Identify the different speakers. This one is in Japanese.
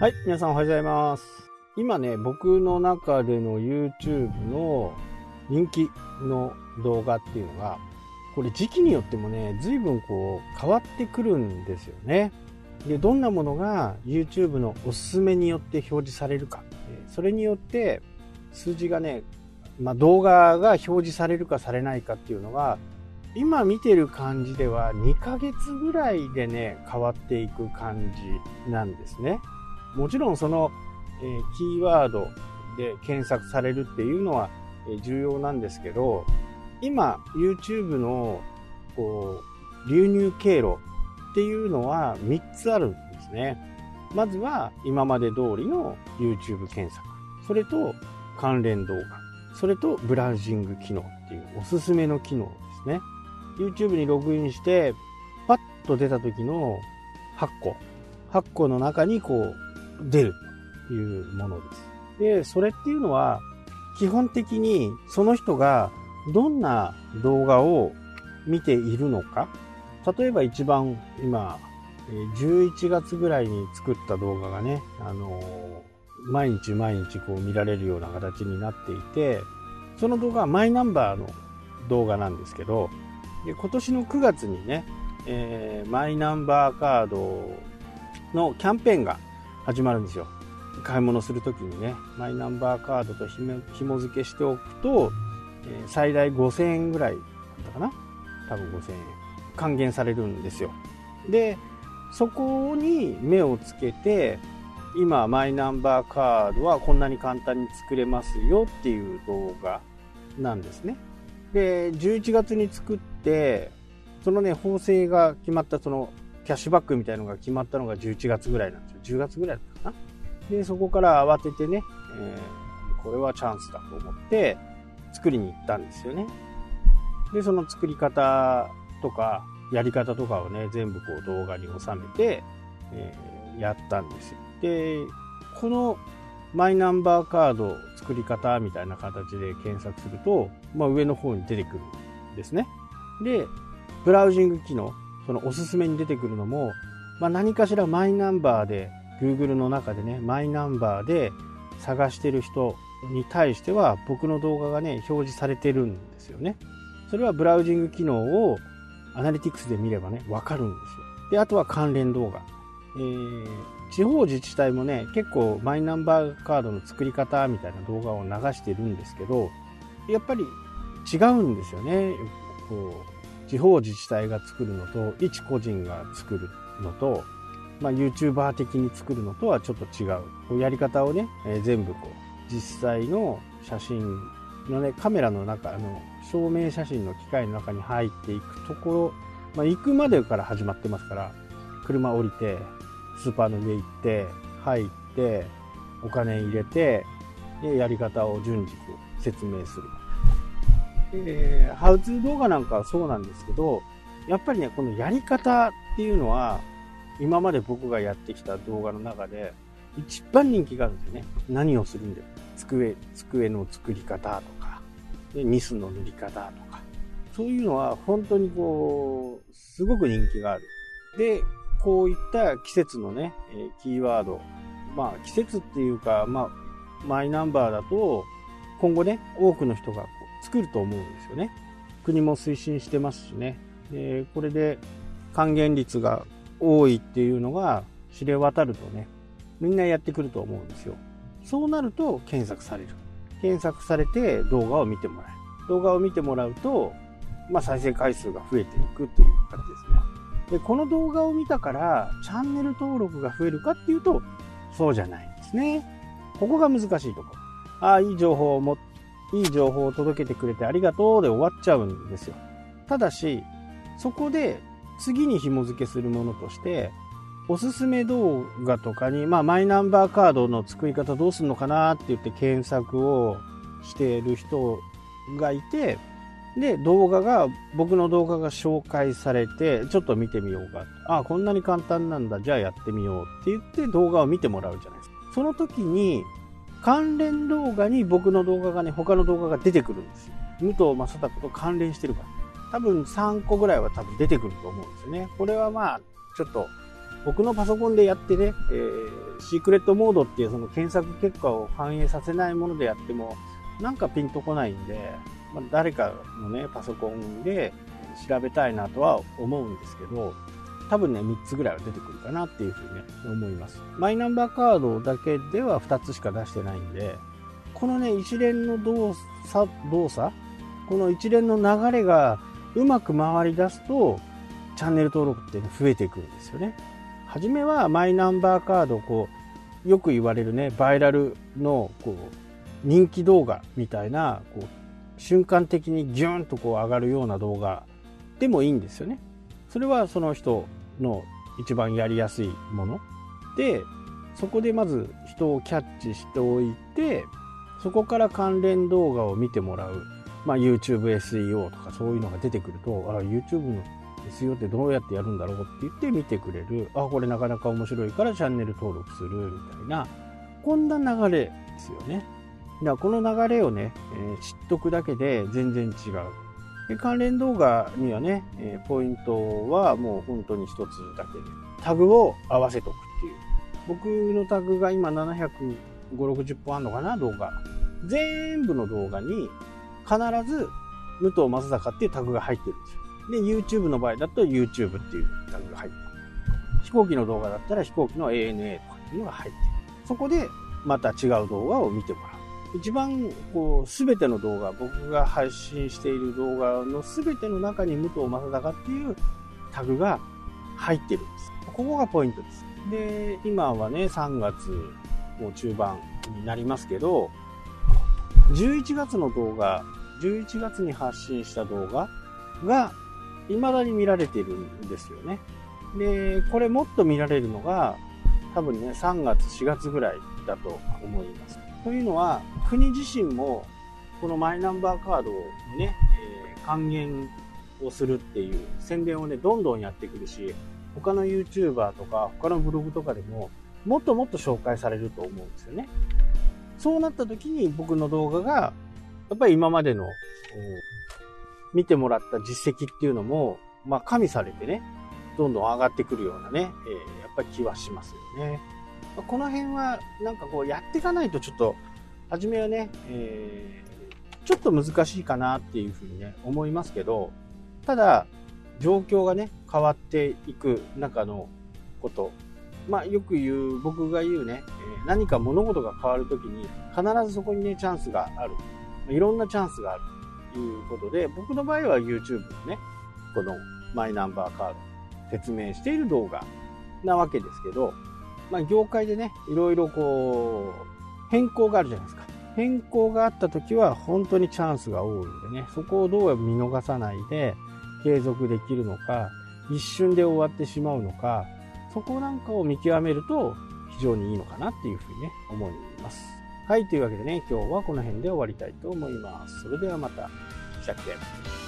Speaker 1: はい、皆さんおはようございます。今ね、僕の中での YouTube の人気の動画っていうのが、これ時期によってもね、随分こう変わってくるんですよね。で、どんなものが YouTube のおすすめによって表示されるか。それによって数字がね、まあ、動画が表示されるかされないかっていうのが、今見てる感じでは2ヶ月ぐらいでね、変わっていく感じなんですね。もちろんその、えー、キーワードで検索されるっていうのは、えー、重要なんですけど、今 YouTube のこう流入経路っていうのは3つあるんですね。まずは今まで通りの YouTube 検索。それと関連動画。それとブラウジング機能っていうおすすめの機能ですね。YouTube にログインして、パッと出た時の8個。8個の中にこう出るというものです。で、それっていうのは、基本的にその人がどんな動画を見ているのか。例えば一番今、11月ぐらいに作った動画がね、あの毎日毎日こう見られるような形になっていて、その動画はマイナンバーの動画なんですけど、で今年の9月にね、えー、マイナンバーカードのキャンペーンが始まるんですよ。買い物するときにね、マイナンバーカードとひも付けしておくと、えー、最大5000円ぐらいだったかな？多分5000円。還元されるんですよ。で、そこに目をつけて、今、マイナンバーカードはこんなに簡単に作れますよっていう動画なんですね。で、11月に作って、そのね、法制が決まったそのキャッシュバックみたいのが決まったのが11月ぐらいなんですよ。10月ぐらいだったかな。で、そこから慌ててね、えー、これはチャンスだと思って作りに行ったんですよね。で、その作り方とか、やり方とかをね、全部こう動画に収めて、えー、やったんですよ。で、このマイナンバーカード作り方みたいな形で検索すると、まあ、上の方に出てくるんですね。で、ブラウジング機能、そのおすすめに出てくるのも、まあ、何かしらマイナンバーで Google の中でねマイナンバーで探してる人に対しては僕の動画がね表示されてるんですよね。それはブラウジング機能をアナリティクスで見ればねわかるんですよ。であとは関連動画、えー、地方自治体もね結構マイナンバーカードの作り方みたいな動画を流してるんですけどやっぱり違うんですよね。こう地方自治体が作るのと一個人が作るのと、まあ、YouTuber 的に作るのとはちょっと違う。やり方をね、えー、全部こう実際の写真のねカメラの中あの照明写真の機械の中に入っていくところ、まあ、行くまでから始まってますから車降りてスーパーの上行って入ってお金入れてでやり方を順次説明する。えー、ハウツー動画なんかはそうなんですけど、やっぱりね、このやり方っていうのは、今まで僕がやってきた動画の中で、一番人気があるんですよね。何をするんで机、机の作り方とか、でニスの塗り方とか、そういうのは本当にこう、すごく人気がある。で、こういった季節のね、えキーワード、まあ季節っていうか、まあ、マイナンバーだと、今後ね、多くの人が作ると思うんですよね。国も推進してますしね。でこれで還元率が多いっていうのが知れ渡るとね、みんなやってくると思うんですよ。そうなると検索される。検索されて動画を見てもらえる。動画を見てもらうと、まあ、再生回数が増えていくという感じですね。で、この動画を見たからチャンネル登録が増えるかっていうと、そうじゃないんですね。ここが難しいところ。ああ、いい情報を持っいい情報を届けてくれてありがとうで終わっちゃうんですよ。ただし、そこで次に紐付けするものとして、おすすめ動画とかに、まあ、マイナンバーカードの作り方どうするのかなって言って検索をしている人がいて、で、動画が、僕の動画が紹介されて、ちょっと見てみようか。あ、こんなに簡単なんだ。じゃあやってみようって言って動画を見てもらうじゃないですか。その時に、関連動画に僕の動画がね、他の動画が出てくるんですよ。武藤正孝と関連してるから。多分3個ぐらいは多分出てくると思うんですよね。これはまあ、ちょっと僕のパソコンでやってね、えー、シークレットモードっていうその検索結果を反映させないものでやっても、なんかピンとこないんで、まあ、誰かのね、パソコンで調べたいなとは思うんですけど、多分ね、3つぐらいは出てくるかなっていうふうにね、思います。マイナンバーカードだけでは2つしか出してないんで、このね、一連の動作、動作この一連の流れがうまく回り出すと、チャンネル登録って、ね、増えていくんですよね。初めはマイナンバーカード、こう、よく言われるね、バイラルの、こう、人気動画みたいな、こう、瞬間的にギューンとこう上がるような動画でもいいんですよね。それはその人の一番やりやすいもの。で、そこでまず人をキャッチしておいて、そこから関連動画を見てもらう。まあ、YouTube SEO とかそういうのが出てくると、あ、YouTube の SEO ってどうやってやるんだろうって言って見てくれる。あ、これなかなか面白いからチャンネル登録するみたいな、こんな流れですよね。だからこの流れをね、えー、知っとくだけで全然違う。で関連動画にはね、え、ポイントはもう本当に一つだけで、タグを合わせとくっていう。僕のタグが今750、60本あるのかな、動画。全部の動画に必ず武藤正坂っていうタグが入ってるんですよ。で、YouTube の場合だと YouTube っていうタグが入ってる。飛行機の動画だったら飛行機の ANA とかっていうのが入ってる。そこでまた違う動画を見てもらう。一番、こう、すべての動画、僕が配信している動画のすべての中に武藤正坂っていうタグが入ってるんです。ここがポイントです。で、今はね、3月もう中盤になりますけど、11月の動画、11月に発信した動画が未だに見られているんですよね。で、これもっと見られるのが多分ね、3月、4月ぐらいだと思います。というのは、国自身もこのマイナンバーカードをね、えー、還元をするっていう宣伝をね、どんどんやってくるし、他の YouTuber とか他のブログとかでももっともっと紹介されると思うんですよね。そうなった時に僕の動画が、やっぱり今までの、見てもらった実績っていうのも、まあ加味されてね、どんどん上がってくるようなね、えー、やっぱり気はしますよね。この辺は、なんかこうやっていかないとちょっと、初めはね、えー、ちょっと難しいかなっていうふうにね、思いますけど、ただ、状況がね、変わっていく中のこと、まあ、よく言う、僕が言うね、え何か物事が変わるときに、必ずそこにね、チャンスがある。いろんなチャンスがあるということで、僕の場合は YouTube のね、このマイナンバーカード、説明している動画なわけですけど、まあ、業界でね、いろいろこう、変更があるじゃないですか。変更があった時は本当にチャンスが多いんでね、そこをどう見逃さないで継続できるのか、一瞬で終わってしまうのか、そこなんかを見極めると非常にいいのかなっていうふうにね、思います。はい、というわけでね、今日はこの辺で終わりたいと思います。それではまた、したっけ